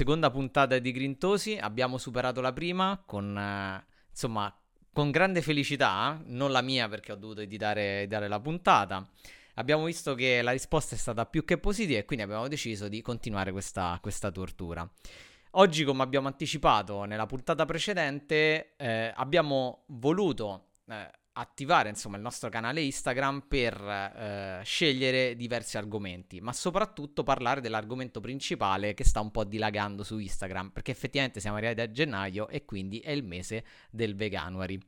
seconda puntata di Grintosi. Abbiamo superato la prima con, eh, insomma, con grande felicità, non la mia perché ho dovuto editare, editare la puntata. Abbiamo visto che la risposta è stata più che positiva e quindi abbiamo deciso di continuare questa, questa tortura. Oggi, come abbiamo anticipato nella puntata precedente, eh, abbiamo voluto eh, attivare insomma il nostro canale Instagram per eh, scegliere diversi argomenti, ma soprattutto parlare dell'argomento principale che sta un po' dilagando su Instagram, perché effettivamente siamo arrivati a gennaio e quindi è il mese del veganuary.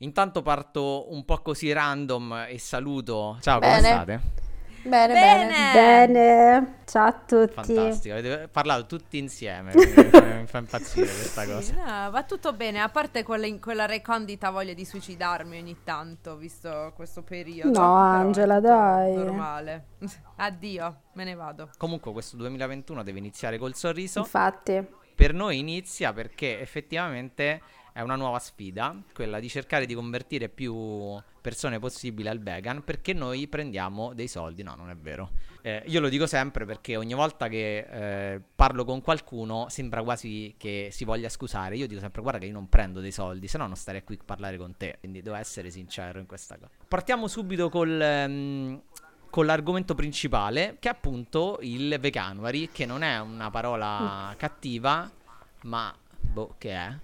Intanto parto un po' così random e saluto. Ciao, Bene. come state? Bene, Bene. bene. Ciao a tutti. Fantastico, avete parlato tutti insieme, mi fa, impazzire questa Sì, cosa. no, va tutto bene, a parte quella, quella recondita voglia di suicidarmi ogni tanto, visto questo periodo. No, Angela, dai. Normale. Addio, me ne vado. Comunque questo 2021 deve iniziare col sorriso. Infatti, Per noi inizia perché effettivamente è una nuova sfida, quella di cercare di convertire più persone possibile al vegan perché noi prendiamo dei soldi. No, non è vero. Eh, io lo dico sempre perché ogni volta che eh, parlo con qualcuno sembra quasi che si voglia scusare. Io dico sempre guarda che io non prendo dei soldi, se no non starei qui a parlare con te. Quindi devo essere sincero in questa cosa. Partiamo subito col... ehm, con l'argomento principale, che è appunto il veganuary, che non è una parola cattiva, ma boh, che è?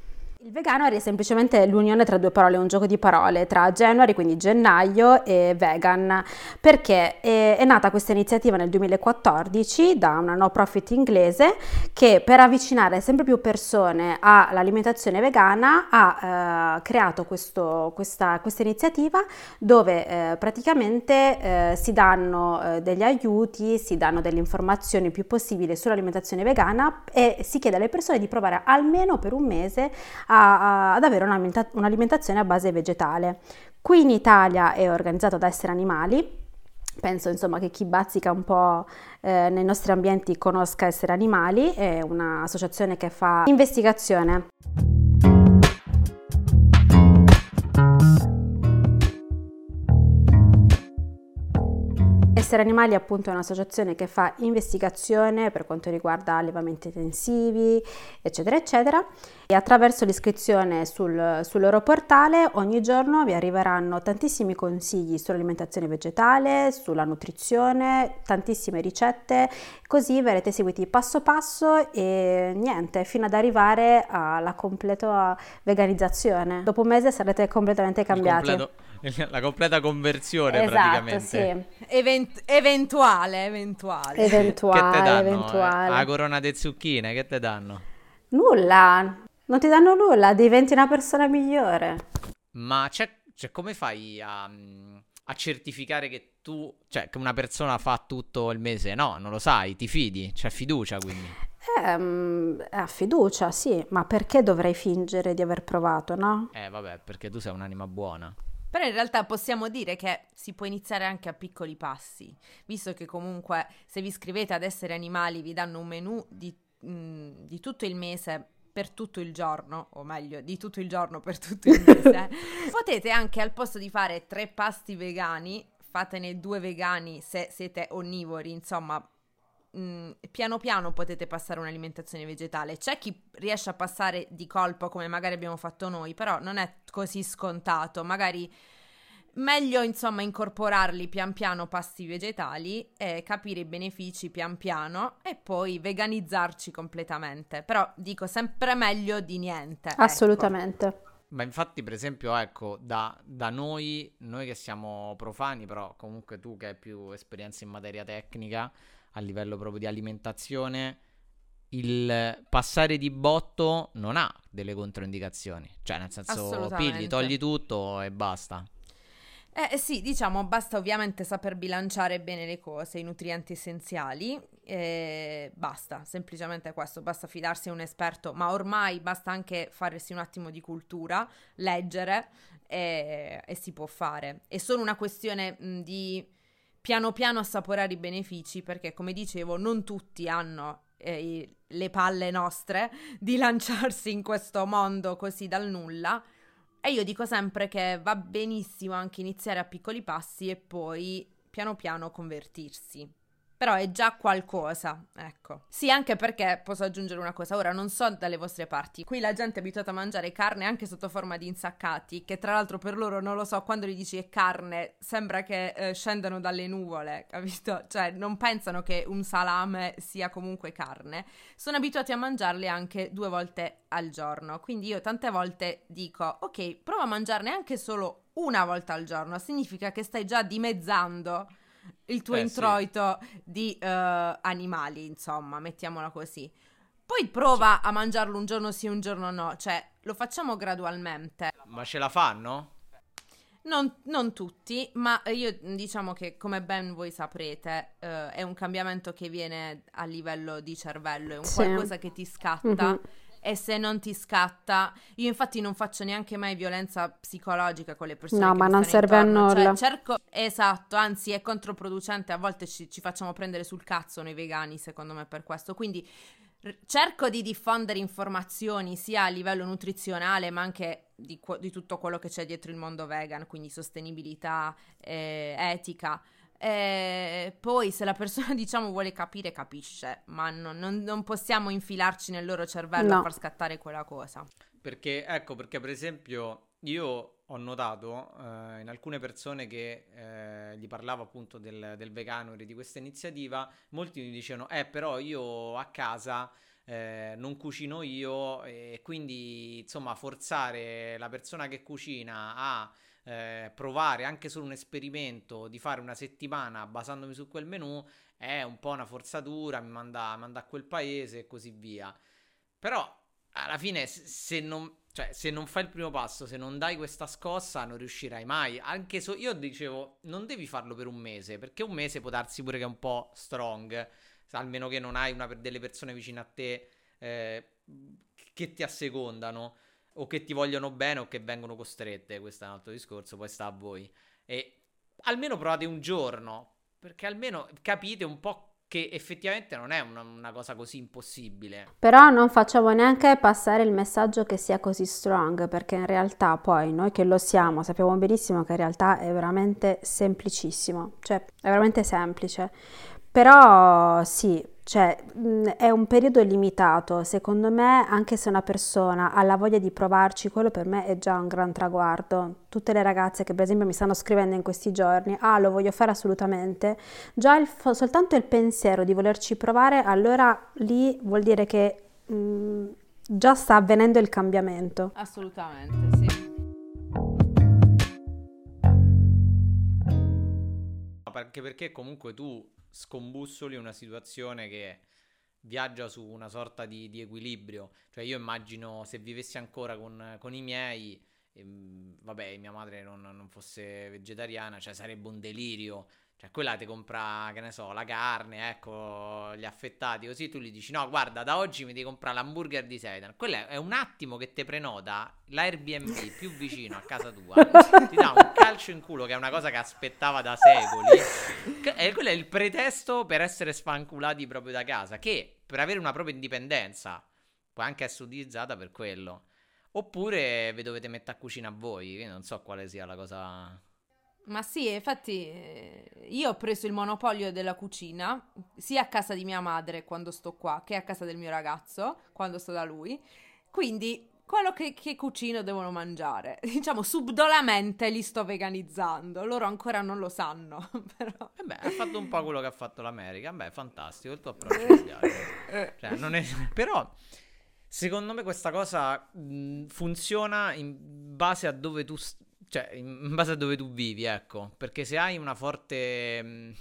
Il veganuary è semplicemente l'unione tra due parole, un gioco di parole tra January, quindi gennaio, e vegan, perché? È, nata questa iniziativa nel 2014 da una no profit inglese che per avvicinare sempre più persone all'alimentazione vegana ha eh, creato questo- questa, questa iniziativa dove eh, praticamente eh, si danno eh, degli aiuti, si danno delle informazioni più possibile sull'alimentazione vegana e si chiede alle persone di provare almeno per un mese a- a- ad avere un'alimenta- un'alimentazione a base vegetale. Qui in Italia è organizzato da Essere Animali. Penso insomma che chi bazzica un po' eh, nei nostri ambienti conosca Essere Animali, è un'associazione che fa investigazione. Essere Animali appunto è un'associazione che fa investigazione per quanto riguarda allevamenti intensivi, eccetera, eccetera. E attraverso l'iscrizione sul, sul loro portale ogni giorno vi arriveranno tantissimi consigli sull'alimentazione vegetale, sulla nutrizione, tantissime ricette, così verrete seguiti passo passo e niente, fino ad arrivare alla completa veganizzazione. Dopo un mese sarete completamente cambiati. la completa conversione Esatto, praticamente. sì. Event- eventuale, eventuale. Che te Eventuale, danno? eventuale. La corona de zucchine, che te danno? Nulla, non ti danno nulla, diventi una persona migliore. Ma c'è, cioè, come fai a, a certificare che tu, cioè, che una persona fa tutto il mese? No, non lo sai, ti fidi, c'è fiducia quindi. Ehm, ha fiducia, sì, ma perché dovrei fingere di aver provato, no? Eh, vabbè, perché tu sei un'anima buona. Però in realtà possiamo dire che si può iniziare anche a piccoli passi, visto che comunque se vi iscrivete ad essere animali vi danno un menù di, di tutto il mese per tutto il giorno, o meglio, di tutto il giorno per tutto il mese. Potete anche al posto di fare tre pasti vegani, fatene due vegani se siete onnivori, insomma, mm, piano piano potete passare a un'alimentazione vegetale. C'è chi riesce a passare di colpo come magari abbiamo fatto noi, però non è così scontato. Magari meglio insomma incorporarli pian piano pasti vegetali e capire i benefici pian piano e poi veganizzarci completamente. Però dico sempre meglio di niente. ecco. Assolutamente. Ma infatti, per esempio, ecco, da, da noi, noi che siamo profani, però comunque tu che hai più esperienza in materia tecnica, a livello proprio di alimentazione, il passare di botto non ha delle controindicazioni. Cioè, nel senso, pigli, togli tutto e basta. Eh sì, diciamo, basta ovviamente saper bilanciare bene le cose, i nutrienti essenziali, e basta, semplicemente questo, basta fidarsi a un esperto, ma ormai basta anche farsi un attimo di cultura, leggere e, e si può fare. È solo una questione mh, di piano piano assaporare i benefici, perché come dicevo, non tutti hanno eh, le palle nostre di lanciarsi in questo mondo così dal nulla. E io dico sempre che va benissimo anche iniziare a piccoli passi e poi piano piano convertirsi. Però è già qualcosa, ecco. Sì, anche perché posso aggiungere una cosa, ora non so dalle vostre parti, qui la gente è abituata a mangiare carne anche sotto forma di insaccati, che tra l'altro per loro non lo so, quando gli dici è carne, sembra che eh, scendano dalle nuvole, capito? Cioè non pensano che un salame sia comunque carne, sono abituati a mangiarle anche due volte al giorno, quindi io tante volte dico, ok, prova a mangiarne anche solo una volta al giorno, significa che stai già dimezzando il tuo eh, introito sì. di uh, animali, insomma, mettiamola così. Poi prova sì. a mangiarlo un giorno sì, un giorno no, cioè lo facciamo gradualmente. Ma ce la fanno? Non, non, tutti, ma io diciamo che come ben voi saprete uh, è un cambiamento che viene a livello di cervello, è un sì. qualcosa che ti scatta. Mm-hmm e se non ti scatta, io infatti non faccio neanche mai violenza psicologica con le persone. No, ma non serve intorno. a nulla. Cioè, cerco, esatto, anzi è controproducente, a volte ci, ci facciamo prendere sul cazzo noi vegani, secondo me per questo. Quindi cerco di diffondere informazioni sia a livello nutrizionale ma anche di, di tutto quello che c'è dietro il mondo vegan, quindi sostenibilità, eh, etica. E poi se la persona diciamo vuole capire capisce, ma non, non, non possiamo infilarci nel loro cervello no. a far scattare quella cosa. Perché ecco, perché per esempio io ho notato eh, in alcune persone che eh, gli parlavo appunto del, del vegano e di questa iniziativa, molti mi dicevano, eh però io a casa eh, non cucino io e quindi insomma forzare la persona che cucina a eh, provare anche solo un esperimento di fare una settimana basandomi su quel menù è un po' una forzatura, mi manda, manda a quel paese e così via. Però alla fine se non, cioè, se non fai il primo passo, se non dai questa scossa, non riuscirai mai. Anche se io dicevo, non devi farlo per un mese, perché un mese può darsi pure che è un po' strong, almeno che non hai una, delle persone vicine a te eh, che ti assecondano o che ti vogliono bene o che vengono costrette, questo è un altro discorso, poi sta a voi. E almeno provate un giorno, perché almeno capite un po' che effettivamente non è una, una, cosa così impossibile. Però non facciamo neanche passare il messaggio che sia così strong, perché in realtà poi noi che lo siamo sappiamo benissimo che in realtà è veramente semplicissimo, cioè è veramente semplice. Però sì, cioè, è un periodo limitato, secondo me, anche se una persona ha la voglia di provarci, quello per me è già un gran traguardo. Tutte le ragazze che per esempio mi stanno scrivendo in questi giorni, ah, lo voglio fare assolutamente, già il, soltanto il pensiero di volerci provare, allora lì vuol dire che mh, già sta avvenendo il cambiamento. Assolutamente, sì. Anche perché comunque tu scombussoli una situazione che viaggia su una sorta di, di equilibrio. Cioè io immagino se vivessi ancora con, con i miei, ehm, vabbè, mia madre non, non, fosse vegetariana, cioè sarebbe un delirio cioè, quella ti compra, che ne so, la carne, ecco, gli affettati, così tu gli dici, no, guarda, da oggi mi devi comprare l'hamburger di seitan. Quello è un attimo che ti prenota l'Airbnb più vicino a casa tua, ti dà un calcio in culo, che è una cosa che aspettava da secoli. E quello è il pretesto per essere sfanculati proprio da casa, che per avere una propria indipendenza può anche essere utilizzata per quello. Oppure vi dovete mettere a cucina a voi, io non so quale sia la cosa ma sì, infatti eh, io ho preso il monopolio della cucina sia a casa di mia madre quando sto qua che a casa del mio ragazzo quando sto da lui. Quindi quello che, che cucino devono mangiare. Diciamo subdolamente li sto veganizzando. Loro ancora non lo sanno. Però. Eh beh, ha fatto un po' quello che ha fatto l'America. Beh, fantastico il tuo approccio. cioè, non è... Però secondo me questa cosa mh, funziona in base a dove tu stai cioè, in base a dove tu vivi, ecco. Perché se hai una forte. Mm,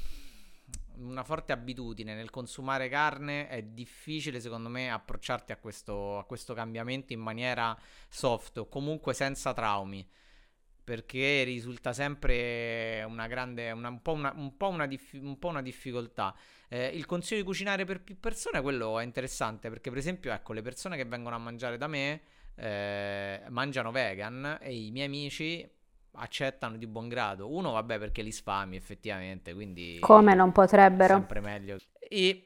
una forte abitudine nel consumare carne è difficile secondo me approcciarti a questo, a questo cambiamento in maniera soft o comunque senza traumi perché risulta sempre una grande, una, un, po una, un, po una dif- un, po una, difficoltà. Eh, il consiglio di cucinare per più persone, quello è interessante perché per esempio, ecco, le persone che vengono a mangiare da me eh, mangiano vegan e i miei amici accettano di buon grado. Uno, vabbè, perché li sfami effettivamente, quindi... Come non potrebbero? Sempre meglio. E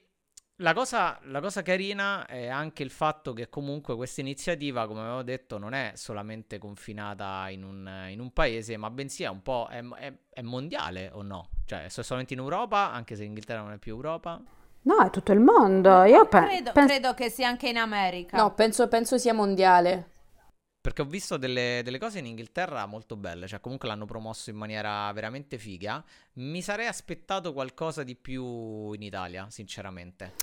La cosa, la cosa carina è anche il fatto che comunque questa iniziativa, come avevo detto, non è solamente confinata in un, in un paese, ma bensì è un po' è, è- è mondiale o no? Cioè, è solamente in Europa, anche se Inghilterra non è più Europa. No, è tutto il mondo. Io pe- Credo, pens- credo che sia anche in America. No, penso, penso sia mondiale. Perché ho visto delle, delle cose in Inghilterra molto belle, cioè comunque l'hanno promosso in maniera veramente figa. Mi sarei aspettato qualcosa di più in Italia, sinceramente.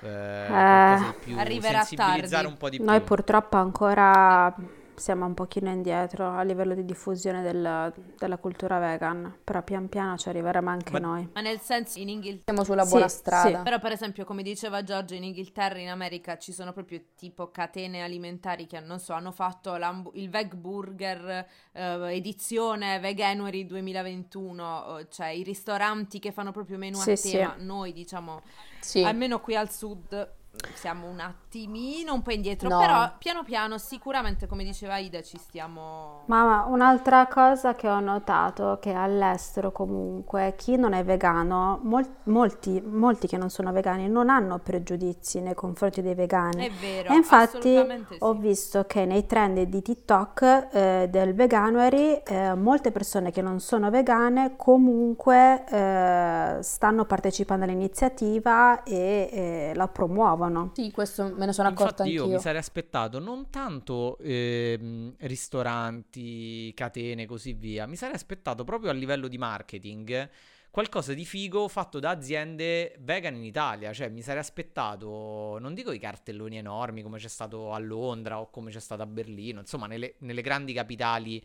Eh, qualcosa di più, Arriverà sensibilizzare tardi. un po' di Noi più. purtroppo ancora siamo un pochino indietro a livello di diffusione del- della cultura vegan, però pian piano ci arriveremo anche Ma- noi. Ma nel senso in Inghilterra. Siamo sulla Sì, buona sì. strada. Però, per esempio, come diceva Giorgio, in Inghilterra e in America ci sono proprio tipo catene alimentari che, non so, hanno fatto il Veg Burger eh, edizione Veganuary 2021, eh, cioè i ristoranti che fanno proprio menù Sì, a sì. tema. Noi, diciamo, Sì. almeno qui al sud siamo un attimino un po' indietro, No. però piano piano sicuramente, come diceva Ida, ci stiamo... Ma un'altra cosa che ho notato che all'estero comunque chi non è vegano, mol- molti, molti che non sono vegani non hanno pregiudizi nei confronti dei vegani. È vero, E infatti sì. ho visto che nei trend di TikTok eh, del Veganuary eh, molte persone che non sono vegane comunque eh, stanno partecipando all'iniziativa e eh, la promuovono. Sì, questo me ne sono accorta Infatti io anch'io. mi sarei aspettato non tanto ehm, ristoranti, catene e così via, mi sarei aspettato proprio a livello di marketing qualcosa di figo fatto da aziende vegan in Italia, cioè mi sarei aspettato, non dico i cartelloni enormi come c'è stato a Londra o come c'è stato a Berlino, insomma nelle, nelle grandi capitali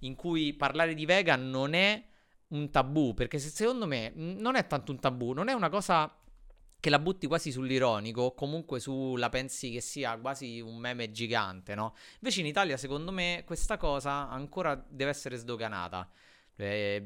in cui parlare di vegan non è un tabù, perché se secondo me non è tanto un tabù, non è una cosa che la butti quasi sull'ironico, o comunque sulla pensi che sia quasi un meme gigante, no? Invece in Italia, secondo me, questa cosa ancora deve essere sdoganata. Eh,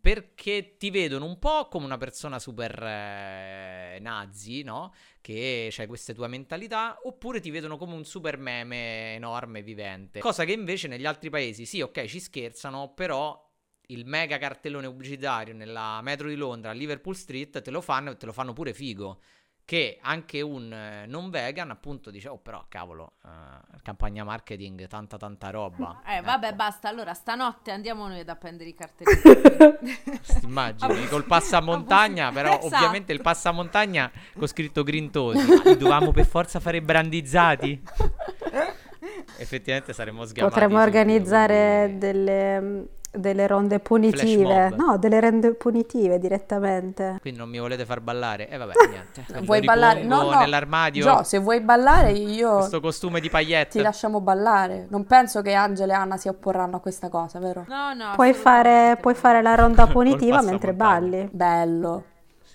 perché ti vedono un po' come una persona super eh, nazi, no? Che c'hai queste tue mentalità, oppure ti vedono come un super meme enorme, vivente. Cosa che invece negli altri paesi, sì, ok, ci scherzano, però il mega cartellone pubblicitario nella metro di Londra, a Liverpool Street, te lo fanno e te lo fanno pure figo. Che anche un eh, non vegan appunto dice, oh però cavolo, eh, campagna marketing, tanta tanta roba. Eh, vabbè, Ecco. basta. Allora, stanotte andiamo noi ad appendere i cartellini. Immagini col passamontagna, però Esatto. ovviamente il passamontagna con scritto grintosi. Ma li dovevamo per forza fare brandizzati? Effettivamente saremmo sgamati. Potremmo organizzare delle, delle ronde punitive. No, delle ronde punitive direttamente. Quindi non mi volete far ballare? E vabbè, niente. Vuoi ballare? No, no. nell'armadio. Gio, se vuoi ballare io Questo costume di ti paillette. lasciamo ballare. Non penso che Angela e Anna si opporranno a questa cosa, vero? No, no. Puoi fare, puoi fare la ronda punitiva mentre balli. Bello,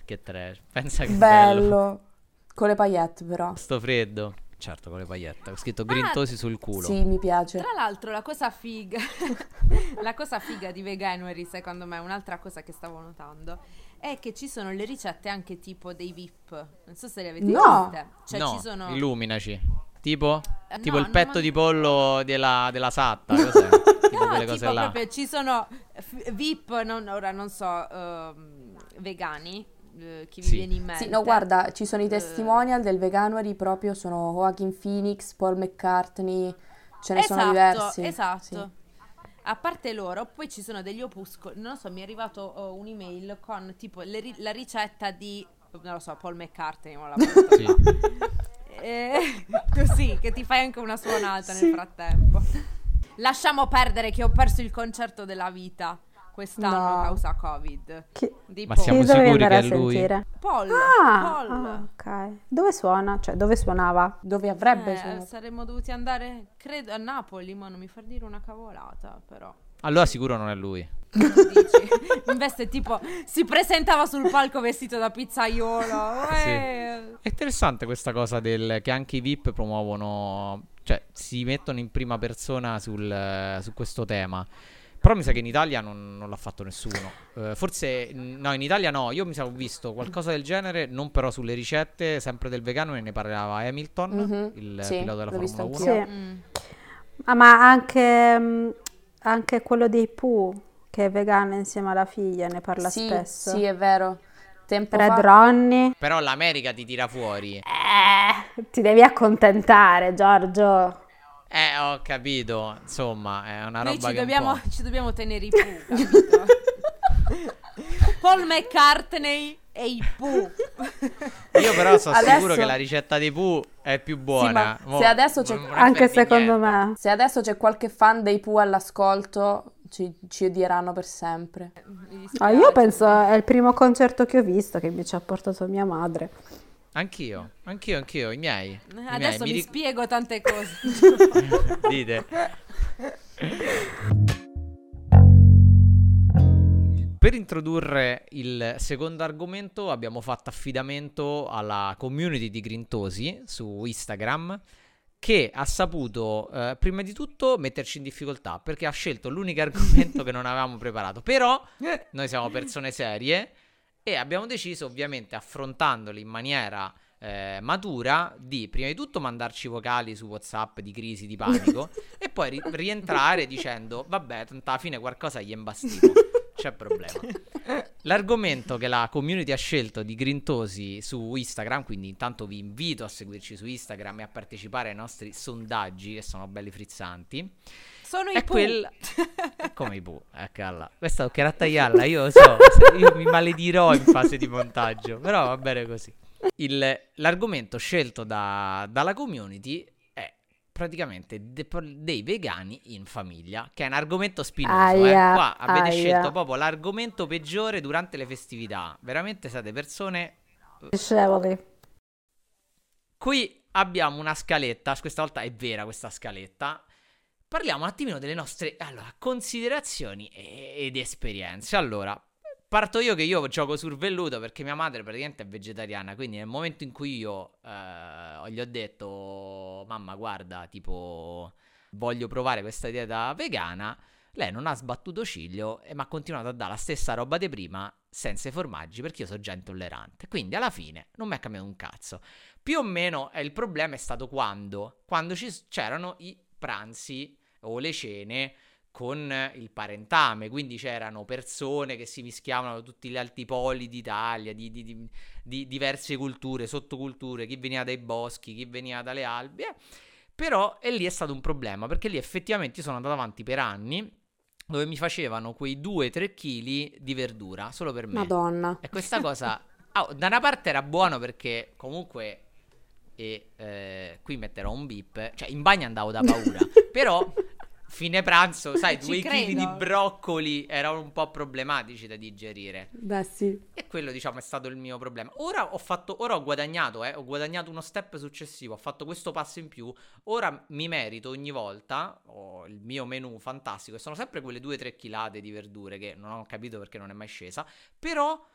Che trash. Pensa che bello. bello. Con le paillette però. Sto freddo. Certo, con le paillette. Ho scritto grintosi sul culo. Sì, mi piace. Tra l'altro, la cosa figa, la cosa figa di Veganuary, secondo me, un'altra cosa che stavo notando, è che ci sono le ricette anche tipo dei VIP. Non so se le avete No. viste. Cioè, no, ci sono. illuminaci. Tipo? Eh, Tipo no, il petto non- di pollo della, della satta. Cos'è? tipo No, quelle tipo cose là. proprio ci sono f- VIP, non- ora non so, ehm, vegani, eh, chi vi Sì. viene in mente. Sì, no, guarda, ci sono i Eh, testimonial del Veganuary proprio, sono Joaquin Phoenix, Paul McCartney, ce ne sono Esatto, diversi. Esatto. Sì. A parte loro, poi ci sono degli opuscoli. Non lo so, mi è arrivato oh, un'email con tipo le ri- la ricetta di. Non lo so, Paul McCartney. mo la butto Sì. Eh, così, che ti fai anche una suonata Sì. nel frattempo. Lasciamo perdere che ho perso il concerto della vita quest'anno No. causa Covid. Chi, Di Ma Paul. siamo chi sicuri andare che a è lui? sentire? Paul. Ah, Paul. ah, ok. Dove suona? Cioè, dove suonava? Dove avrebbe Eh, suonato? saremmo dovuti andare, credo, a Napoli, ma non mi far dire una cavolata, però. Allora sicuro non è lui. Dici? Invece tipo si presentava sul palco vestito da pizzaiolo. Sì. eh. È interessante questa cosa del che anche i VIP promuovono, cioè si mettono in prima persona sul, su questo tema. Però mi sa che in Italia non, non l'ha fatto nessuno. Eh, forse, no, in Italia no. Io mi sa ho visto qualcosa del genere, non però sulle ricette, sempre del vegano, e ne parlava Hamilton, Mhm, il sì, pilota della Formula 1. anch'io. Sì. Mm. Ah, ma anche, mm, anche quello dei Pooh, che è vegano insieme alla figlia, ne parla Sì, spesso. sì, è vero. Tempo Red fa... Ronnie. Però l'America ti tira fuori. Eh, ti devi accontentare, Giorgio. Eh, ho capito. Insomma, è una Noi roba ci che un dobbiamo, po'... ci dobbiamo tenere i Pooh, capito? Paul McCartney e i Pooh. Io però sono Adesso- sicuro che la ricetta dei Pooh è più buona. ma se adesso c'è- Anche secondo niente. me. Se adesso c'è qualche fan dei Pooh all'ascolto, ci, ci odieranno per sempre. Ah, io penso è il primo concerto che ho visto che mi ci ha portato mia madre. Anch'io, anch'io, anch'io, i miei. I miei, Adesso mi, ric- spiego tante cose. Dite. Per introdurre il secondo argomento abbiamo fatto affidamento alla community di Grintosi su Instagram che ha saputo eh, prima di tutto metterci in difficoltà perché ha scelto l'unico argomento che non avevamo preparato. Però noi siamo persone serie e abbiamo deciso ovviamente affrontandoli in maniera eh, matura di prima di tutto mandarci vocali su WhatsApp di crisi, di panico e poi ri- rientrare dicendo vabbè, tanto alla fine qualcosa gli è imbastito, c'è problema. L'argomento che la community ha scelto di Grintosi su Instagram, quindi intanto vi invito a seguirci su Instagram e a partecipare ai nostri sondaggi che sono belli frizzanti. Sono i È. È come i Pooh, eccola. Questa è occhiata a tagliarla, io lo so. Io mi maledirò in fase di montaggio, però va bene così. Il- l'argomento scelto da- dalla community è praticamente de- dei vegani in famiglia, che è un argomento spinoso. eh. Aia, Qua avete aia. scelto proprio l'argomento peggiore durante le festività. Veramente siete persone Scevoli. Qui abbiamo una scaletta, questa volta è vera questa scaletta. Parliamo un attimino delle nostre allora, considerazioni ed esperienze. Allora, parto io che io gioco sul velluto perché mia madre praticamente è vegetariana, quindi nel momento in cui io eh, gli ho detto mamma guarda, tipo voglio provare questa dieta vegana, lei non ha sbattuto ciglio e mi ha continuato a dare la stessa roba di prima senza i formaggi perché io sono già intollerante. Quindi alla fine non mi è cambiato un cazzo. Più o meno eh, il problema è stato quando? Quando ci c'erano i pranzi o le cene con il parentame, quindi c'erano persone che si mischiavano da tutti gli altipoli d'Italia, di, di- di- di diverse culture, sottoculture, chi veniva dai boschi, chi veniva dalle albi, eh. però e lì è stato un problema, perché lì effettivamente sono andato avanti per anni dove mi facevano quei 2-3 kg di verdura solo per me. Madonna. E questa cosa, ah, da una parte era buono perché comunque, e eh, qui metterò un bip, cioè in bagno andavo da paura, però fine pranzo, sai, due chili di broccoli erano un po' problematici da digerire. Beh, sì. E quello, diciamo, è stato il mio problema. Ora ho fatto, ora ho guadagnato, eh, ho guadagnato uno step successivo, ho fatto questo passo in più. Ora mi merito ogni volta, ho il mio menù fantastico, e sono sempre quelle 2-3 chilate di verdure che non ho capito perché non è mai scesa, però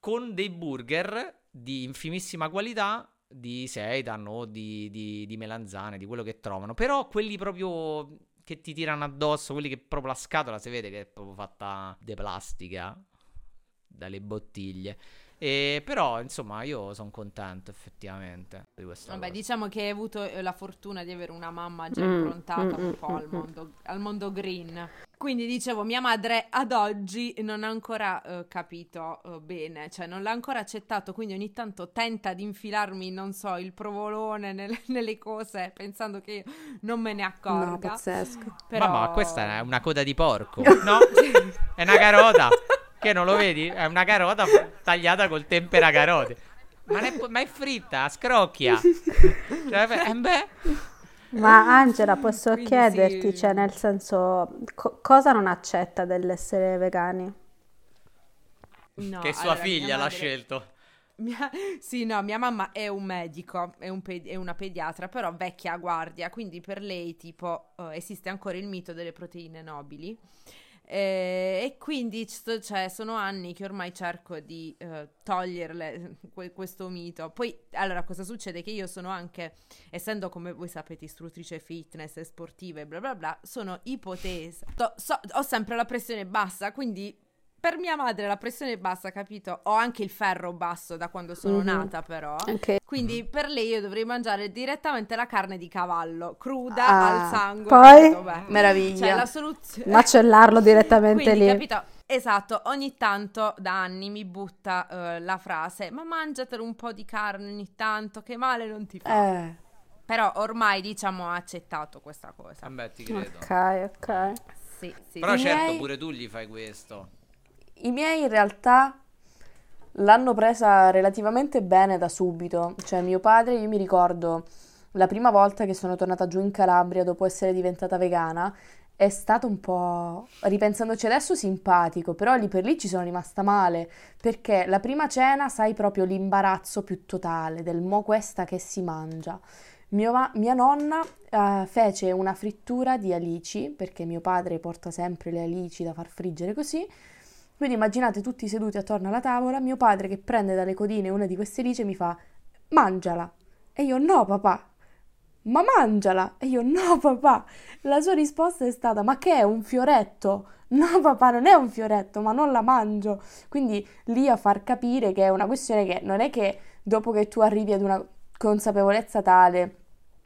con dei burger di infimissima qualità di seitan o di, di, di melanzane, di quello che trovano, però quelli proprio che ti tirano addosso, quelli che proprio la scatola si vede che è proprio fatta di plastica dalle bottiglie. E però, insomma, io sono contento effettivamente di questa Vabbè, cosa. diciamo che hai avuto eh, la fortuna di avere una mamma già Mm, improntata mm, un mm, po' al mm, mondo, al mondo green. Quindi dicevo, mia madre ad oggi non ha ancora eh, capito eh, bene, cioè non l'ha ancora accettato, quindi ogni tanto tenta di infilarmi, non so, il provolone nelle, nelle cose pensando che io non me ne No, accorga. pazzesco. Però... Mamma, ma questa è una coda di porco. No, è una carota. Che non lo vedi? È una carota tagliata col tempera carote. Ma, è, ma è fritta, scrocchia. Cioè, eh, beh, Ma Angela, posso Quindi chiederti, sì. cioè nel senso, co- cosa non accetta dell'essere vegani? No, che sua allora, figlia l'ha madre- scelto. Mia- Sì, no, mia mamma è un medico, è, un pe- è una pediatra, però vecchia guardia, quindi per lei tipo eh, esiste ancora il mito delle proteine nobili. Eh, e quindi cioè, sono anni che ormai cerco di eh, toglierle que- questo mito. Poi, allora, cosa succede? Che io sono anche, essendo come voi sapete, istruttrice fitness e sportiva e bla bla bla, sono ipotesa. So- ho sempre la pressione bassa, quindi per mia madre la pressione è bassa, capito? Ho anche il ferro basso da quando sono Mhm. nata, però. Ok. Quindi per lei io dovrei mangiare direttamente la carne di cavallo, cruda Ah, al sangue. poi? Beh, Meraviglia. Cioè la soluzione... Macellarlo direttamente Quindi, lì. capito? Esatto, ogni tanto da anni mi butta eh, la frase, ma mangiatelo un po' di carne ogni tanto, che male non ti fa. Eh, Però ormai diciamo ha accettato questa cosa. Vabbè, ti credo. Ok, ok. Sì, sì. Però certo, pure tu gli fai questo. I miei in realtà l'hanno presa relativamente bene da subito. Cioè, mio padre, io mi ricordo la prima volta che sono tornata giù in Calabria dopo essere diventata vegana, è stato un po', ripensandoci adesso, simpatico, però lì per lì ci sono rimasta male, perché la prima cena sai proprio l'imbarazzo più totale del mo questa che si mangia. Mio mia nonna eh, fece una frittura di alici, perché mio padre porta sempre le alici da far friggere così. Quindi immaginate tutti seduti attorno alla tavola, mio padre che prende dalle codine una di queste alici e mi fa mangiala. E io no papà, ma mangiala. E io no papà. La sua risposta è stata ma che è un fioretto? No papà, non è un fioretto, ma non la mangio. Quindi lì a far capire che è una questione che non è che dopo che tu arrivi ad una consapevolezza tale,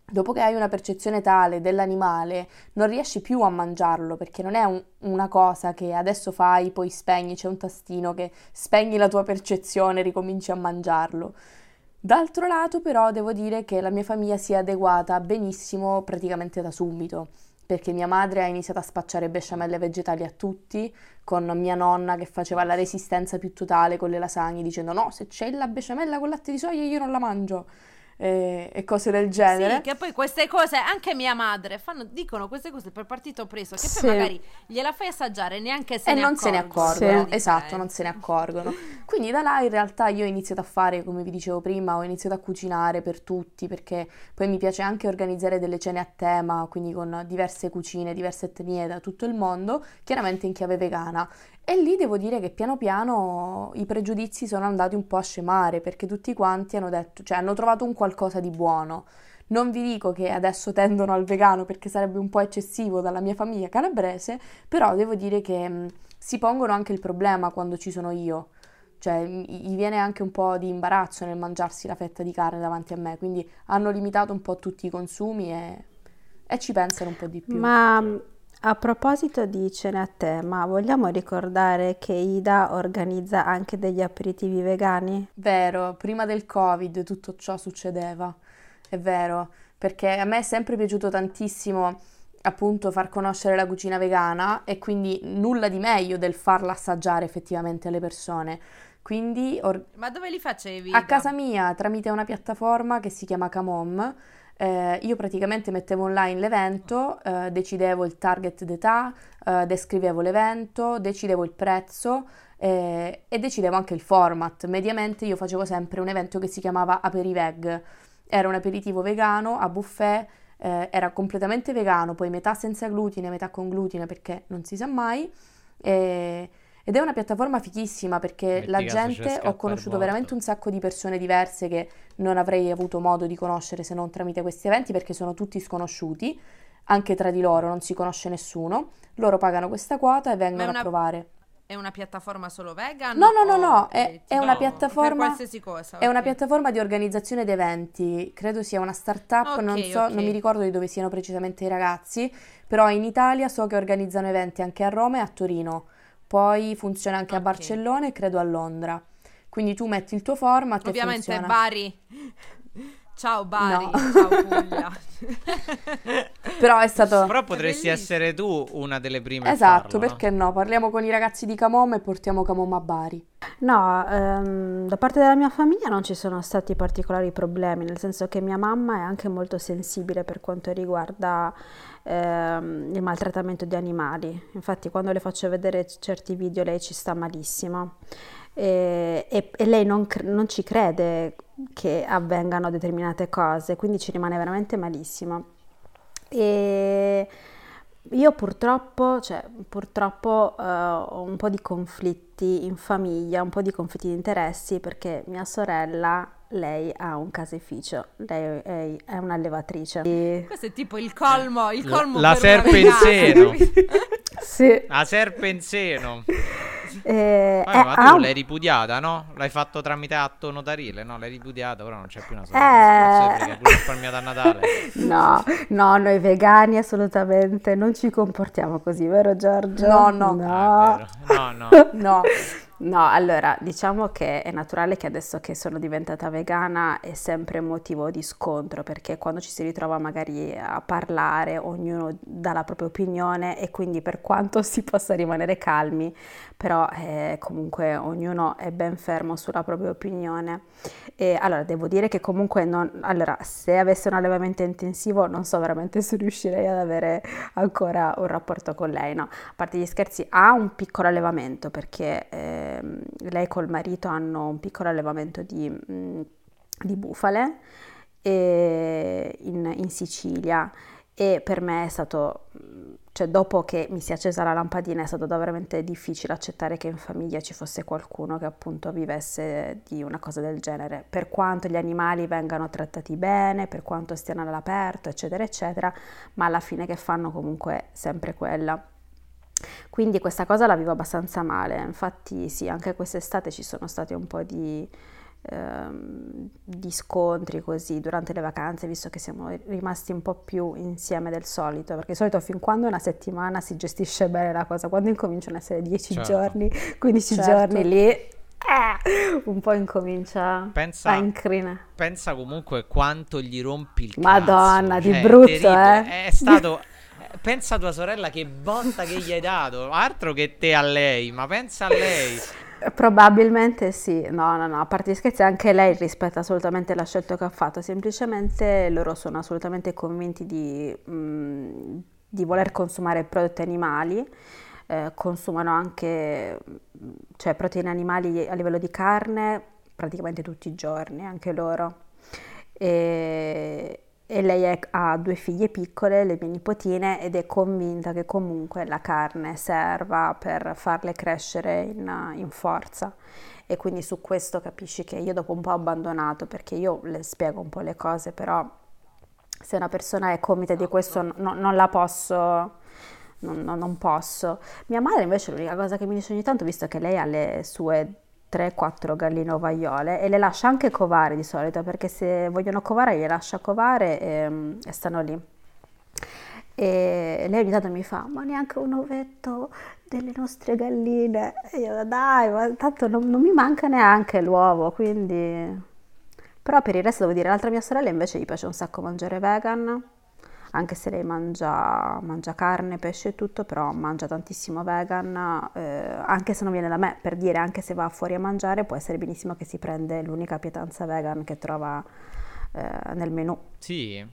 dopo che hai una percezione tale dell'animale, non riesci più a mangiarlo perché non è un- una cosa che adesso fai, poi spegni, c'è un tastino che spegni la tua percezione e ricominci a mangiarlo. D'altro lato, però, devo dire che la mia famiglia si è adeguata benissimo praticamente da subito, perché mia madre ha iniziato a spacciare besciamelle vegetali a tutti, con mia nonna che faceva la resistenza più totale con le lasagne, dicendo no, se c'è la besciamella con latte di soia io non la mangio, e, e cose del genere. Sì, che poi queste cose, anche mia madre, fanno, dicono queste cose per partito preso, che Sì. poi magari gliela fai assaggiare neanche se e ne non se ne accorgono. accorgono, Sì. esatto, non se ne accorgono. Quindi da là in realtà io ho iniziato a fare, come vi dicevo prima, ho iniziato a cucinare per tutti perché poi mi piace anche organizzare delle cene a tema, quindi con diverse cucine, diverse etnie da tutto il mondo, chiaramente in chiave vegana. E lì devo dire che piano piano i pregiudizi sono andati un po' a scemare perché tutti quanti hanno detto, cioè hanno trovato un qualcosa di buono. Non vi dico che adesso tendono al vegano perché sarebbe un po' eccessivo dalla mia famiglia calabrese, però devo dire che si pongono anche il problema quando ci sono io. Cioè, gli viene anche un po' di imbarazzo nel mangiarsi la fetta di carne davanti a me, quindi hanno limitato un po' tutti i consumi e, e ci pensano un po' di più. Ma a proposito di cene a tema, vogliamo ricordare che Ida organizza anche degli aperitivi vegani? Vero, prima del Covid tutto ciò succedeva, è vero, perché a me è sempre piaciuto tantissimo appunto far conoscere la cucina vegana e quindi nulla di meglio del farla assaggiare effettivamente alle persone. Quindi or- Ma dove li facevi? a casa mia tramite una piattaforma che si chiama Camom, eh, io praticamente mettevo online l'evento, eh, decidevo il target d'età, eh, descrivevo l'evento, decidevo il prezzo eh, e decidevo anche il format. Mediamente io facevo sempre un evento che si chiamava Aperiveg. Era un aperitivo vegano a buffet, eh, era completamente vegano, poi metà senza glutine, metà con glutine perché non si sa mai. E- ed è una piattaforma fichissima perché Metti la gente ho conosciuto veramente un sacco di persone diverse che non avrei avuto modo di conoscere se non tramite questi eventi perché sono tutti sconosciuti, anche tra di loro non si conosce nessuno. Loro pagano questa quota e vengono una- a provare. È una piattaforma solo vegan? No, no, no, no, è- è una per piattaforma- qualsiasi cosa. È una piattaforma di organizzazione di eventi, credo sia una startup, Ok, non so, ok. non mi ricordo di dove siano precisamente i ragazzi, però in Italia so che organizzano eventi anche a Roma e a Torino, poi funziona anche a Ok. Barcellona e credo a Londra. Quindi tu metti il tuo format e Ovviamente funziona. Bari. Ciao Bari, No. ciao Puglia. Però è stato... Però potresti bellissimo. essere tu una delle prime a Esatto, farlo, no? perché no? Parliamo con i ragazzi di Camom e portiamo Camom a Bari. No, ehm, da parte della mia famiglia non ci sono stati particolari problemi, nel senso che mia mamma è anche molto sensibile per quanto riguarda ehm, il maltrattamento di animali. Infatti, quando le faccio vedere certi video, lei ci sta malissimo. E, e- e lei non, non ci crede che avvengano determinate cose, quindi ci rimane veramente malissimo. E io purtroppo, cioè, purtroppo eh, ho un po' di conflitti in famiglia, un po' di conflitti di interessi perché mia sorella, lei ha un caseificio, lei è, è un'allevatrice. E- Questo è tipo il colmo, il La- colmo la per una serpe in vegana, seno. capito? Sì, La serpe in seno. Eh, Vabbè, eh, ma ha tu un- l'hai ripudiata, no? L'hai fatto tramite atto notarile, no? L'hai ripudiata, ora non c'è più una Eh. sorella. Cazzo, pure risparmiata a Natale. No, no, noi vegani assolutamente non ci comportiamo così, vero Giorgio? No, no. Ah, No. vero. No, no. No, No, allora, diciamo che è naturale che adesso che sono diventata vegana è sempre motivo di scontro, perché quando ci si ritrova magari a parlare, ognuno dà la propria opinione e quindi per quanto si possa rimanere calmi, però eh, comunque ognuno è ben fermo sulla propria opinione. E allora, devo dire che comunque non, allora, se avesse un allevamento intensivo non so veramente se riuscirei ad avere ancora un rapporto con lei, no? A parte gli scherzi, ha un piccolo allevamento perché ehm, lei col marito hanno un piccolo allevamento di, mm, di bufale e- in, in Sicilia e per me è stato, mm, cioè dopo che mi si è accesa la lampadina è stato veramente difficile accettare che in famiglia ci fosse qualcuno che appunto vivesse di una cosa del genere, per quanto gli animali vengano trattati bene, per quanto stiano all'aperto, eccetera, eccetera, ma alla fine che fanno comunque sempre quella. Quindi questa cosa la vivo abbastanza male, infatti sì, anche quest'estate ci sono stati un po' di, ehm, di scontri così durante le vacanze, visto che siamo rimasti un po' più insieme del solito, perché di solito fin quando una settimana si gestisce bene la cosa, quando incominciano a essere 10 Certo. giorni, 15 Certo. giorni lì, eh, un po' incomincia Pensa- a incrinare. Pensa comunque quanto gli rompi il cazzo. Madonna, di Cioè, brutto, eh. È stato... Pensa a tua sorella che botta che gli hai dato. Altro che te a lei, ma pensa a lei. Probabilmente sì, no, no, no, a parte gli scherzi, anche lei rispetta assolutamente la scelta che ha fatto, semplicemente loro sono assolutamente convinti di, mm, di voler consumare prodotti animali, eh, consumano anche, mm, cioè, proteine animali a livello di carne praticamente tutti i giorni, anche loro. E, e lei è- ha due figlie piccole, le mie nipotine, ed è convinta che comunque la carne serva per farle crescere in, in forza. E quindi su questo capisci che io dopo un po' ho abbandonato, perché io le spiego un po' le cose, però se una persona è convinta di questo no- non la posso, non, non- non posso. Mia madre invece l'unica cosa che mi dice ogni tanto, visto che lei ha le sue 3-4 galline ovaiole e le lascia anche covare di solito, perché se vogliono covare le lascia covare e, e stanno lì. E lei ogni tanto mi fa, ma neanche un ovetto delle nostre galline. E io, dai, ma tanto non, non mi manca neanche l'uovo, quindi... Però per il resto devo dire, l'altra mia sorella invece gli piace un sacco mangiare vegan, anche se lei mangia, mangia carne, pesce e tutto, però mangia tantissimo vegan, eh, anche se non viene da me, per dire, anche se va fuori a mangiare, può essere benissimo che si prende l'unica pietanza vegan che trova eh, nel menù. Sì,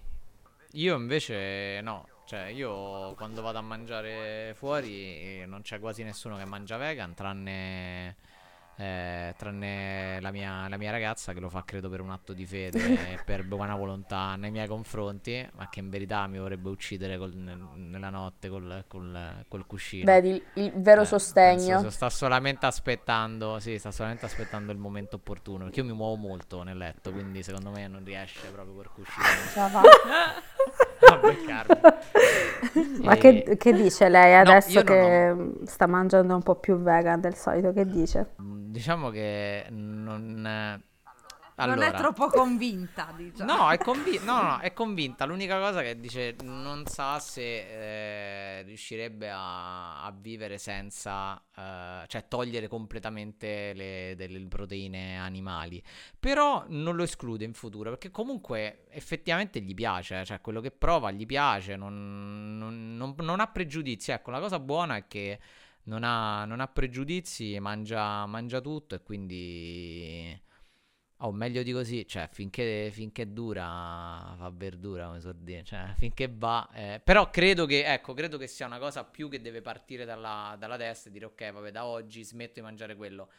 io invece no. Cioè, io quando vado a mangiare fuori eh, non c'è quasi nessuno che mangia vegan, tranne, eh, tranne la mia, la mia ragazza che lo fa credo per un atto di fede e per buona volontà nei miei confronti, ma che in verità mi vorrebbe uccidere col- nel- nella notte col, col- col cuscino. vedi il, il vero Eh, sostegno. penso- sta solamente aspettando, sì, sta solamente aspettando il momento opportuno. Perché io mi muovo molto nel letto, quindi secondo me non riesce proprio col cuscino Ma E- che, che dice lei No, adesso non che sta mangiando un po' più vegan del solito? Che dice? Diciamo che non... eh, Non Allora, è troppo convinta, diciamo. No, è, convi- no, no, è convinta. L'unica cosa che dice non sa se eh, riuscirebbe a, a vivere senza, eh, cioè togliere completamente le, delle proteine animali. Però non lo esclude in futuro perché comunque effettivamente gli piace, cioè quello che prova gli piace, non, non- non- non ha pregiudizi. Ecco, la cosa buona è che non ha, non ha pregiudizi, mangia, mangia tutto e quindi... Oh, meglio di così, cioè, finché, finché dura fa verdura, come so dire, cioè, finché va. eh, Però credo che, ecco, credo che sia una cosa più che deve partire dalla, dalla testa e dire, ok, vabbè, da oggi smetto di mangiare quello.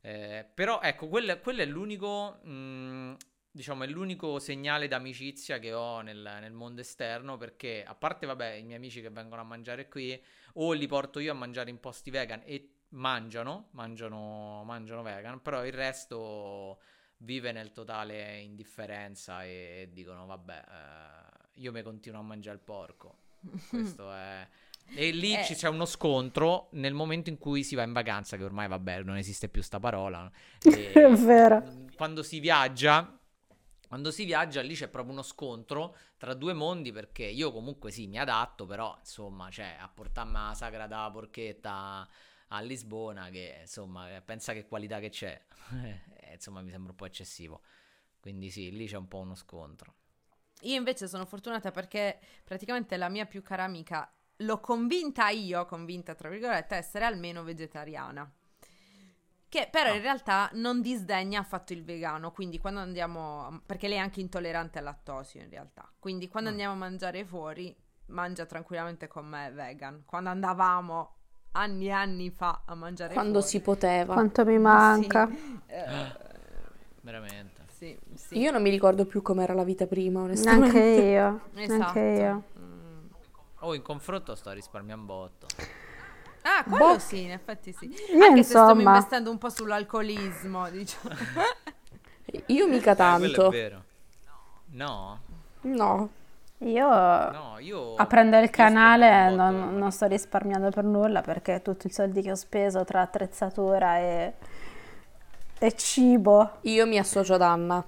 Eh, però, ecco, quello, quello è l'unico, mh, diciamo, è l'unico segnale d'amicizia che ho nel, nel mondo esterno, perché, a parte, vabbè, i miei amici che vengono a mangiare qui, o li porto io a mangiare in posti vegan e mangiano, mangiano, mangiano vegan, però il resto vive nel totale indifferenza e dicono vabbè eh, io mi continuo a mangiare il porco questo è E lì Eh. c'è uno scontro nel momento in cui si va in vacanza, che ormai vabbè, non esiste più sta parola. E- È vero. Quando si viaggia, quando si viaggia lì c'è proprio uno scontro tra due mondi perché io comunque sì, mi adatto, però insomma, cioè a portarmi la sagra da porchetta a Lisbona che insomma, pensa che qualità che c'è. Eh, insomma, mi sembra un po' eccessivo. Quindi sì, lì c'è un po' uno scontro. Io invece sono fortunata perché praticamente la mia più cara amica l'ho convinta io, convinta tra virgolette, a essere almeno vegetariana. Che però Ah. in realtà non disdegna affatto il vegano, quindi quando andiamo, perché lei è anche intollerante al lattosio in realtà, quindi quando Mm. andiamo a mangiare fuori mangia tranquillamente con me vegan. Quando andavamo anni e anni fa a mangiare Quando fuori. si poteva. Quanto mi manca. Sì, eh, Veramente. sì, sì. Io non mi ricordo più com'era la vita prima, onestamente. Neanche io. Esatto. Neanche io. Mm. Oh, in confronto sto risparmiando botto. Ah, quello Boh. sì, in effetti sì. Io, Anche se stiamo insomma- investendo un po' sull'alcolismo, diciamo. Io mica Eh, quello è tanto. vero. No, No. Io no, io... aprendo il io spendo canale non, non sto risparmiando per nulla perché tutti i soldi che ho speso tra attrezzatura e, e cibo. Io mi associo ad Anna.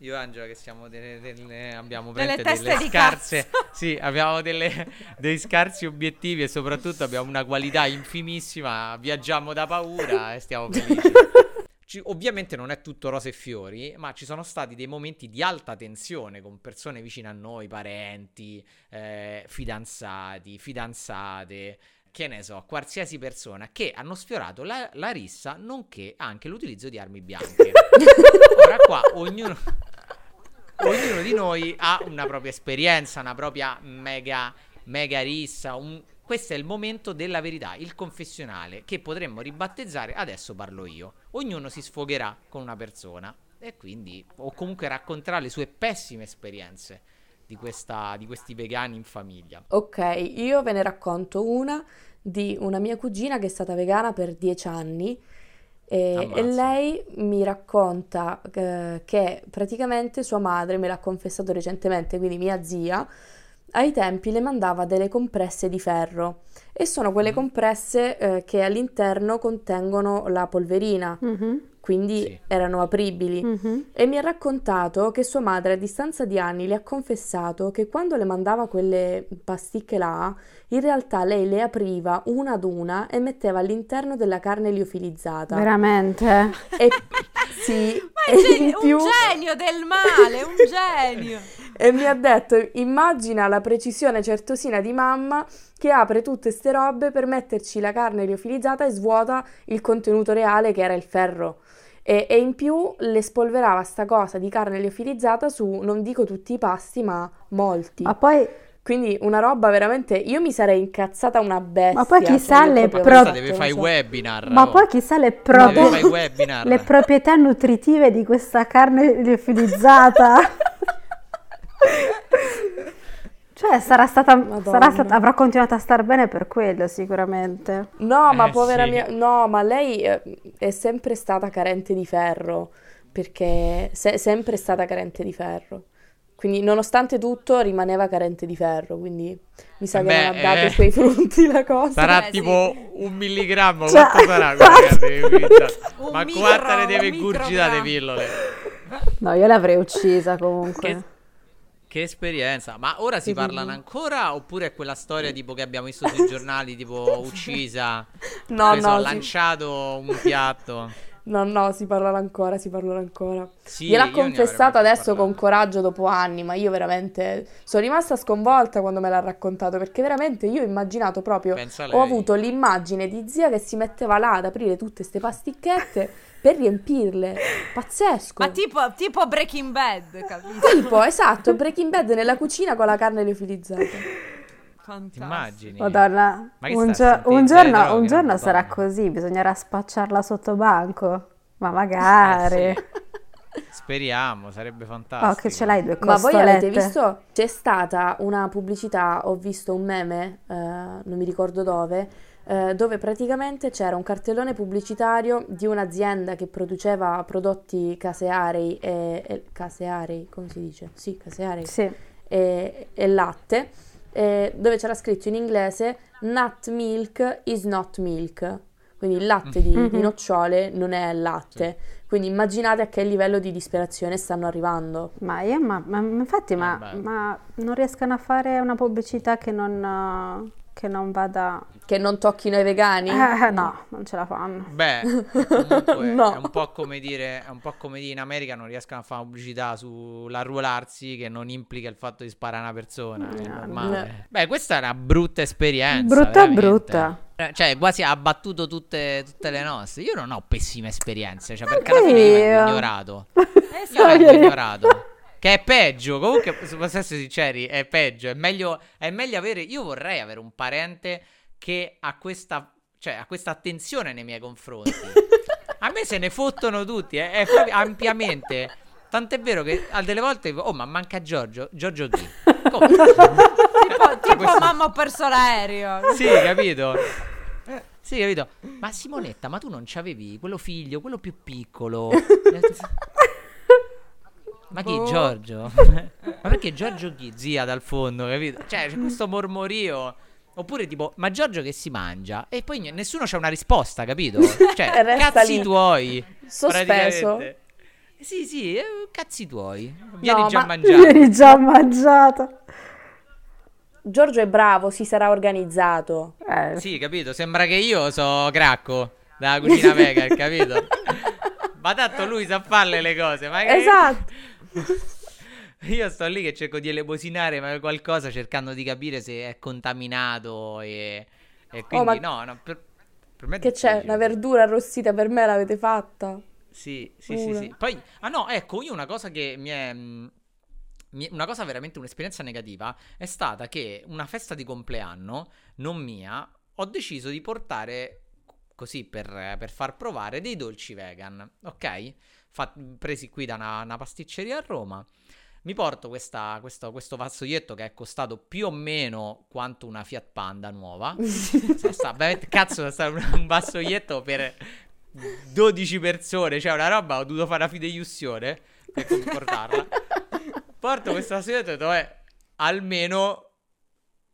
Io e Angela che siamo delle, delle- abbiamo Delle delle di scarse, cazzo. sì, abbiamo delle- dei scarsi obiettivi e soprattutto abbiamo una qualità infimissima, viaggiamo da paura e stiamo felici. Ci- ovviamente non è tutto rose e fiori, ma ci sono stati dei momenti di alta tensione con persone vicine a noi, parenti, eh, fidanzati, fidanzate, che ne so, qualsiasi persona che hanno sfiorato la, la rissa, nonché anche l'utilizzo di armi bianche. Ora qua ognuno, ognuno di noi ha una propria esperienza, una propria mega, mega rissa. un- Questo è il momento della verità, il confessionale, che potremmo ribattezzare adesso parlo io. Ognuno si sfogherà con una persona e quindi, o comunque racconterà le sue pessime esperienze di, questa, di questi vegani in famiglia. Ok, io ve ne racconto una di una mia cugina che è stata vegana per dieci anni e, e lei mi racconta eh, che praticamente sua madre, me l'ha confessato recentemente, quindi mia zia, ai tempi le mandava delle compresse di ferro e sono quelle Mhm. compresse eh, che all'interno contengono la polverina, Mhm, quindi Sì. erano apribili. mhm. E mi ha raccontato che sua madre a distanza di anni le ha confessato che quando le mandava quelle pasticche là, in realtà lei le apriva una ad una e metteva all'interno della carne liofilizzata. Veramente? E sì, Ma è e gen- in più un genio del male, un genio. e mi ha detto, immagina la precisione certosina di mamma che apre tutte ste robe per metterci la carne liofilizzata e svuota il contenuto reale che era il ferro. E, e in più le spolverava sta cosa di carne liofilizzata su, non dico tutti i pasti, ma molti. Ma poi, Quindi una roba veramente, io mi sarei incazzata una bestia. Ma poi chissà le pro- avessi deve fare i so. webinar. ma oh. poi chissà le, webinar. le proprietà nutritive di questa carne liofilizzata. Cioè, sarà stata, sarà stata- avrà continuato a star bene per quello, sicuramente. No, ma Eh, povera sì. mia... No, ma lei eh, è sempre stata carente di ferro, perché è sempre stata carente di ferro. Quindi, nonostante tutto, rimaneva carente di ferro, quindi mi sa che Beh, non ha dato eh, i suoi frutti la cosa. Sarà Eh, sì. tipo un milligrammo, Cioè, quanto sarà Ma micro- quante ne deve ingurgitare pillole? No, io l'avrei uccisa comunque. Che, che esperienza. Ma ora si parlano ancora oppure è quella storia tipo che abbiamo visto sui giornali, tipo uccisa, No, so, no, ha sì. lanciato un piatto? No, no, si parlerà ancora, si parlerà ancora. Sì, Gliel'ha confessato adesso parlato. con coraggio dopo anni, ma io veramente sono rimasta sconvolta quando me l'ha raccontato, perché veramente io ho immaginato proprio, ho avuto l'immagine di zia che si metteva là ad aprire tutte ste pasticchette per riempirle. Pazzesco. Ma tipo, tipo Breaking Bad, capito? Tipo, esatto, Breaking Bad nella cucina con la carne liofilizzata. Ti Fantastico. immagini? Madonna, un, gio- un giorno, droghe, un giorno sarà così, bisognerà spacciarla sotto banco. Ma magari. Eh, sì. Speriamo, sarebbe fantastico. Oh, che ce l'hai due Ma voi avete costolette. visto? C'è stata una pubblicità, ho visto un meme, eh, non mi ricordo dove, eh, dove praticamente c'era un cartellone pubblicitario di un'azienda che produceva prodotti casearei e, e- casearei, come si dice? Sì, casearei Sì. e, e latte eh, dove c'era scritto in inglese Nut milk is not milk. Quindi il latte di, Mhm. di nocciole non è latte. Quindi immaginate a che livello di disperazione stanno arrivando. Ma io, ma, ma- infatti, ma, Eh, ma non riescono a fare una pubblicità che non, che non vada... Che non tocchino i vegani? Eh, no, non ce la fanno. Beh, comunque No. è un po' come dire, è un po' come dire in America non riescono a fare pubblicità sull'arruolarsi che non implica il fatto di sparare a una persona. È No, normale. Beh, questa è una brutta esperienza. Brutta veramente. brutta. Eh, Cioè, quasi ha abbattuto tutte, tutte le nostre. Io non ho pessime esperienze, cioè, perché alla fine io io. vengo ignorato. Io vengo ignorato. Che è peggio, comunque, se posso essere sinceri, è peggio. È meglio, è meglio avere. Io vorrei avere un parente che ha questa, cioè, ha questa attenzione nei miei confronti. A me se ne fottono tutti, eh, è proprio ampiamente. Tant'è vero che a delle volte, oh, ma manca Giorgio. Giorgio chi? Come? Tipo, tipo Questo- mamma ho perso l'aereo. Sì, capito? Sì, capito? Ma Simonetta, ma tu non c'avevi quello figlio, quello più piccolo? Ma chi, Boh. Giorgio? ma perché Giorgio chi? Zia dal fondo, capito? Cioè, c'è questo mormorio. Oppure tipo, ma Giorgio che si mangia? E poi n- nessuno c'ha una risposta, capito? Cioè, cazzi lì, tuoi. Sospeso. Sì, sì, eh, cazzi tuoi. Vieni No, già ma- mangiato. Ieri già mangiato. Giorgio è bravo, si sarà organizzato. Eh, Sì, capito? Sembra che io so Cracco dalla cucina vegan, capito? Ma tanto lui sa farle le cose, ma che... Esatto. Io sto lì che cerco di elemosinare ma qualcosa cercando di capire se è contaminato e, e quindi Oh, ma- no, no, per, per Che c'è? difficile. Una verdura arrostita per me l'avete fatta? Sì, sì, sì, sì. Poi, ah no, ecco, io una cosa che mi è... mh, mi- Una cosa veramente, un'esperienza negativa è stata che una festa di compleanno, non mia, ho deciso di portare, così per, per far provare, dei dolci vegan, ok? Fa- presi qui da una, una pasticceria a Roma. Mi porto questa- questo, questo vassoietto che è costato più o meno quanto una Fiat Panda nuova. Cioè, sta, veramente- cazzo, sta un, un vassoietto per 12 persone, cioè una roba, ho dovuto fare la fideiussione per comportarla. Porto questo vassoietto e ho detto, "Eh, almeno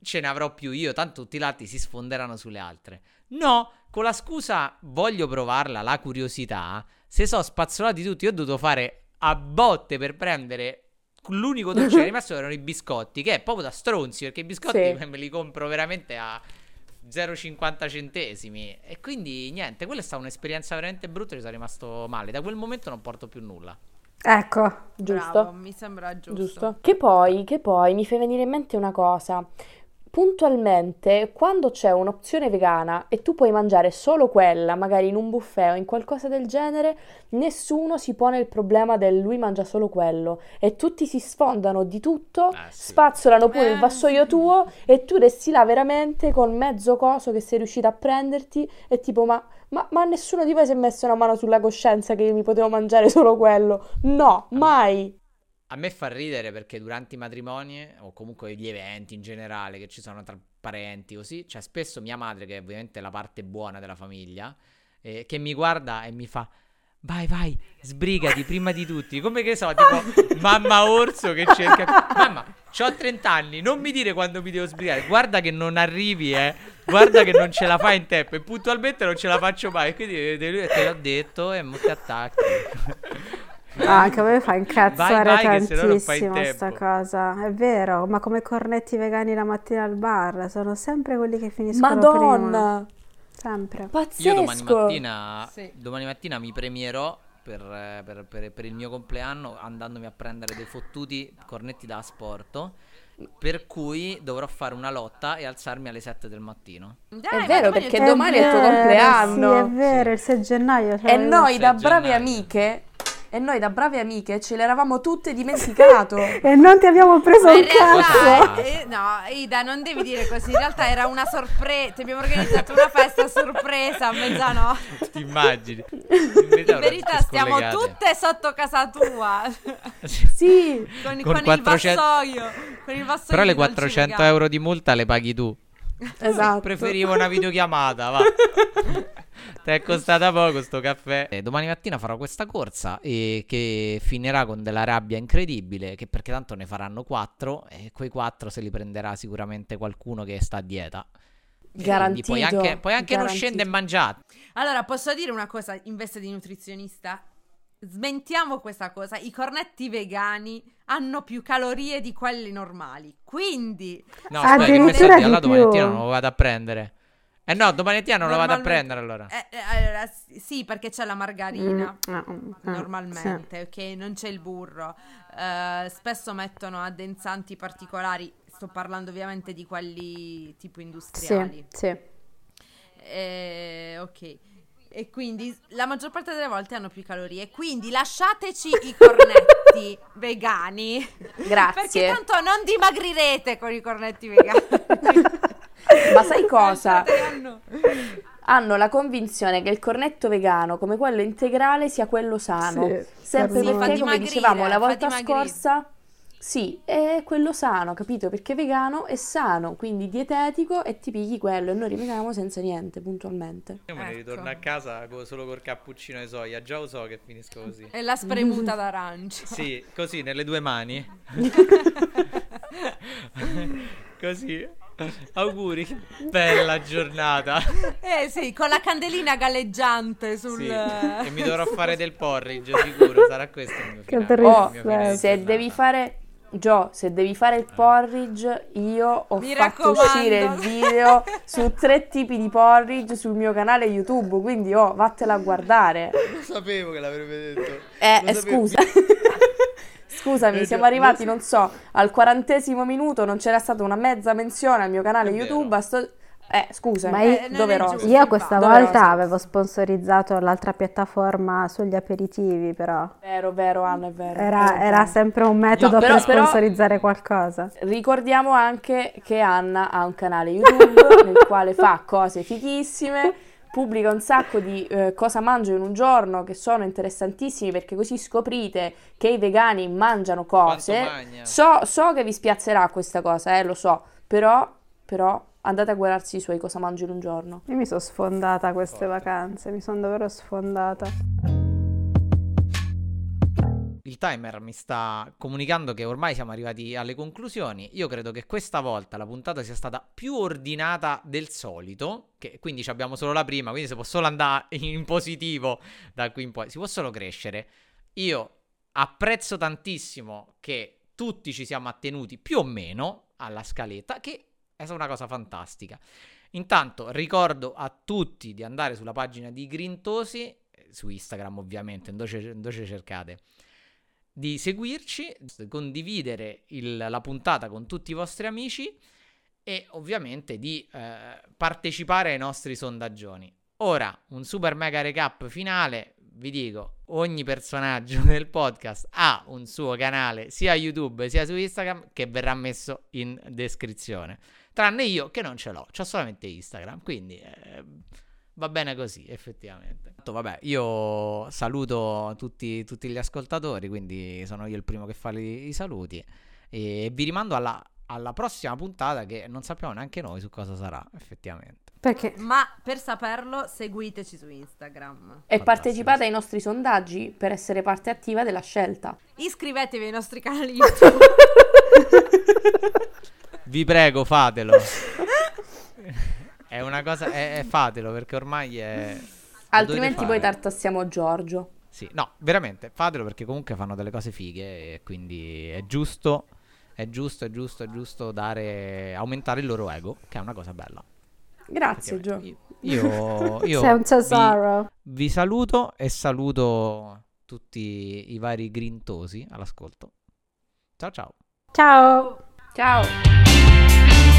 ce ne avrò più io, tanto tutti gli altri si sfonderanno sulle altre. No, con la scusa voglio provarla, la curiosità, se sono spazzolati tutti, io ho dovuto fare a botte per prendere l'unico dolce che è rimasto erano i biscotti, che è proprio da stronzi, perché i biscotti Sì. me li compro veramente a 0,50 centesimi. E quindi niente, quella è stata un'esperienza veramente brutta, ci sono rimasto male. Da quel momento non porto più nulla. ecco. Giusto? Bravo, mi sembra giusto. Giusto. Che poi, che poi mi fa venire in mente una cosa. Puntualmente, quando c'è un'opzione vegana e tu puoi mangiare solo quella, magari in un buffet o in qualcosa del genere, nessuno si pone il problema del lui mangia solo quello e tutti si sfondano di tutto, Eh, sì. spazzolano pure Eh, il vassoio tuo e tu resti là veramente con mezzo coso che sei riuscito a prenderti e tipo ma, ma, ma nessuno di voi si è messo una mano sulla coscienza che io mi potevo mangiare solo quello? No, mai! A me fa ridere perché durante i matrimoni o comunque gli eventi in generale che ci sono tra parenti così, c'è spesso mia madre che è ovviamente la parte buona della famiglia eh, che mi guarda e mi fa Vai, vai, sbrigati prima di tutti. Come che so, tipo mamma orso che cerca. Mamma, ho 30 anni, non mi dire quando mi devo sbrigare. Guarda che non arrivi, eh. Guarda che non ce la fai in tempo. E puntualmente non ce la faccio mai. Quindi eh, te l'ho detto e mo ti attacchi. Ah, anche a me fa incazzare Vai, vai, tantissimo sta tempo. cosa. È vero, ma come cornetti vegani la mattina al bar, sono sempre quelli che finiscono prima. Madonna! Sempre. Pazzesco! Io domani mattina, Sì. domani mattina mi premierò per, per- per- per il mio compleanno andandomi a prendere dei fottuti cornetti da asporto. Per cui dovrò fare una lotta e alzarmi alle 7 del mattino. Dai, È vero, domani perché è- domani è il tuo compleanno. Sì, è vero, il 6 gennaio. cioè, E noi da 6 brave gennaio. amiche, e noi da brave amiche ce l'eravamo tutte dimenticato. E non ti abbiamo preso un cazzo. eh, no, Ida, non devi dire così. In realtà era una sorpresa. Ti abbiamo organizzato una festa sorpresa a mezzanotte. Ti immagini? In In verità, stiamo tutte sotto casa tua. sì, Con, Con con 400 il vassoio. Con il vassoio Però le di dolci 400 vegani. euro di multa le paghi tu. esatto. Preferivo una videochiamata, va. Ti è costata poco sto caffè. E domani mattina farò questa corsa e che finirà con della rabbia incredibile, che perché tanto ne faranno quattro e quei quattro se li prenderà sicuramente qualcuno che sta a dieta. Garantito. Puoi anche, puoi anche non scendere e mangiare. Allora, posso dire una cosa in veste di nutrizionista? Smentiamo questa cosa. I cornetti vegani hanno più calorie di quelli normali. Quindi, No, aspetta, che Addirittura questo di alla domani più. mattina non lo vado a prendere. Eh no, domani mattina non lo vado a prendere allora. eh, eh, allora, sì, perché c'è la margarina. Mm, ah, mm, ah, Normalmente, ok? Non c'è il burro. Eh, spesso mettono addensanti particolari. Sto parlando ovviamente di quelli tipo Sì, industriali. sì, sì. Eh, ok. E quindi la maggior parte delle volte hanno più calorie. Quindi lasciateci i cornetti vegani. Grazie. Perché tanto non dimagrirete con i cornetti vegani. Ma sai cosa? Hanno- la convinzione che il cornetto vegano, come quello integrale, sia quello sano. Sì, Sempre sì, perché, come dimagrire, dicevamo la volta scorsa, sì, è quello sano, capito? Perché vegano è sano, quindi dietetico e ti pigli quello e noi rimaniamo senza niente, puntualmente. Io me ne Ecco. ritorno a casa solo col cappuccino di soia. Già lo so che finisco così. E la spremuta d'arancia. Sì, così nelle due mani. così. Auguri, bella giornata. Eh sì, con la candelina galleggiante sul... Sì, E mi dovrò fare del porridge, sicuro. Sarà questo il mio Che finale. Oh, il mio se giornata. devi fare Gio, se devi fare il porridge, io ho Mi fatto raccomando. uscire il video su tre tipi di porridge sul mio canale YouTube, quindi oh, vattela a guardare. Lo sapevo che l'avrebbe detto. Eh, eh, scusa. Scusami, Eh, siamo arrivati, non so, al quarantesimo minuto, non c'era stata una mezza menzione al mio canale È vero. YouTube. sto- Eh, scusa, Ma eh, io- doveroso. giusto. Io questa Doveroso. volta avevo sponsorizzato l'altra piattaforma sugli aperitivi, però Vero, vero, Anna, è vero. era, Hai era sempre un metodo però- per però- sponsorizzare qualcosa. Ricordiamo anche che Anna ha un canale YouTube nel quale fa cose fighissime, pubblica un sacco di eh, cosa mangio in un giorno che sono interessantissimi perché così scoprite che i vegani mangiano cose. So, so che vi spiazzerà questa cosa, eh, lo so, però, però andate a guardarsi i suoi cosa mangio in un giorno. Io mi sono sfondata queste vacanze, mi sono davvero sfondata. Il timer mi sta comunicando che ormai siamo arrivati alle conclusioni. Io credo che questa volta la puntata sia stata più ordinata del solito. Che quindi abbiamo solo la prima, quindi si può solo andare in positivo da qui in poi. Si può solo crescere. Io apprezzo tantissimo che tutti ci siamo attenuti più o meno alla scaletta, che è una cosa fantastica. Intanto ricordo a tutti di andare sulla pagina di Grintosi, eh, su Instagram ovviamente, dove ce- dove ce cercate di seguirci, condividere il- la puntata con tutti i vostri amici e ovviamente di eh, partecipare ai nostri sondaggioni. Ora, un super mega recap finale, vi dico, ogni personaggio del podcast ha un suo canale sia YouTube sia su Instagram che verrà messo in descrizione. Tranne io che non ce l'ho, ho solamente Instagram, quindi eh, va bene così effettivamente. Vabbè, io saluto tutti, tutti gli ascoltatori, quindi sono io il primo che fa i, i saluti e vi rimando alla, alla prossima puntata che non sappiamo neanche noi su cosa sarà effettivamente. Perché Ma per saperlo, seguiteci su Instagram. E Fantastico. partecipate ai nostri sondaggi per essere parte attiva della scelta. Iscrivetevi ai nostri canali YouTube. Vi prego, fatelo. è una cosa, è, è fatelo perché ormai è... Altrimenti poi tartassiamo Giorgio. Sì, no, veramente, fatelo perché comunque fanno delle cose fighe e quindi è giusto, è giusto, è giusto, è giusto dare, aumentare il loro ego, che è una cosa bella. Grazie, Gio. Io, io, io sei un vi, vi saluto e saluto tutti i vari grintosi all'ascolto. Ciao ciao. Ciao. Ciao.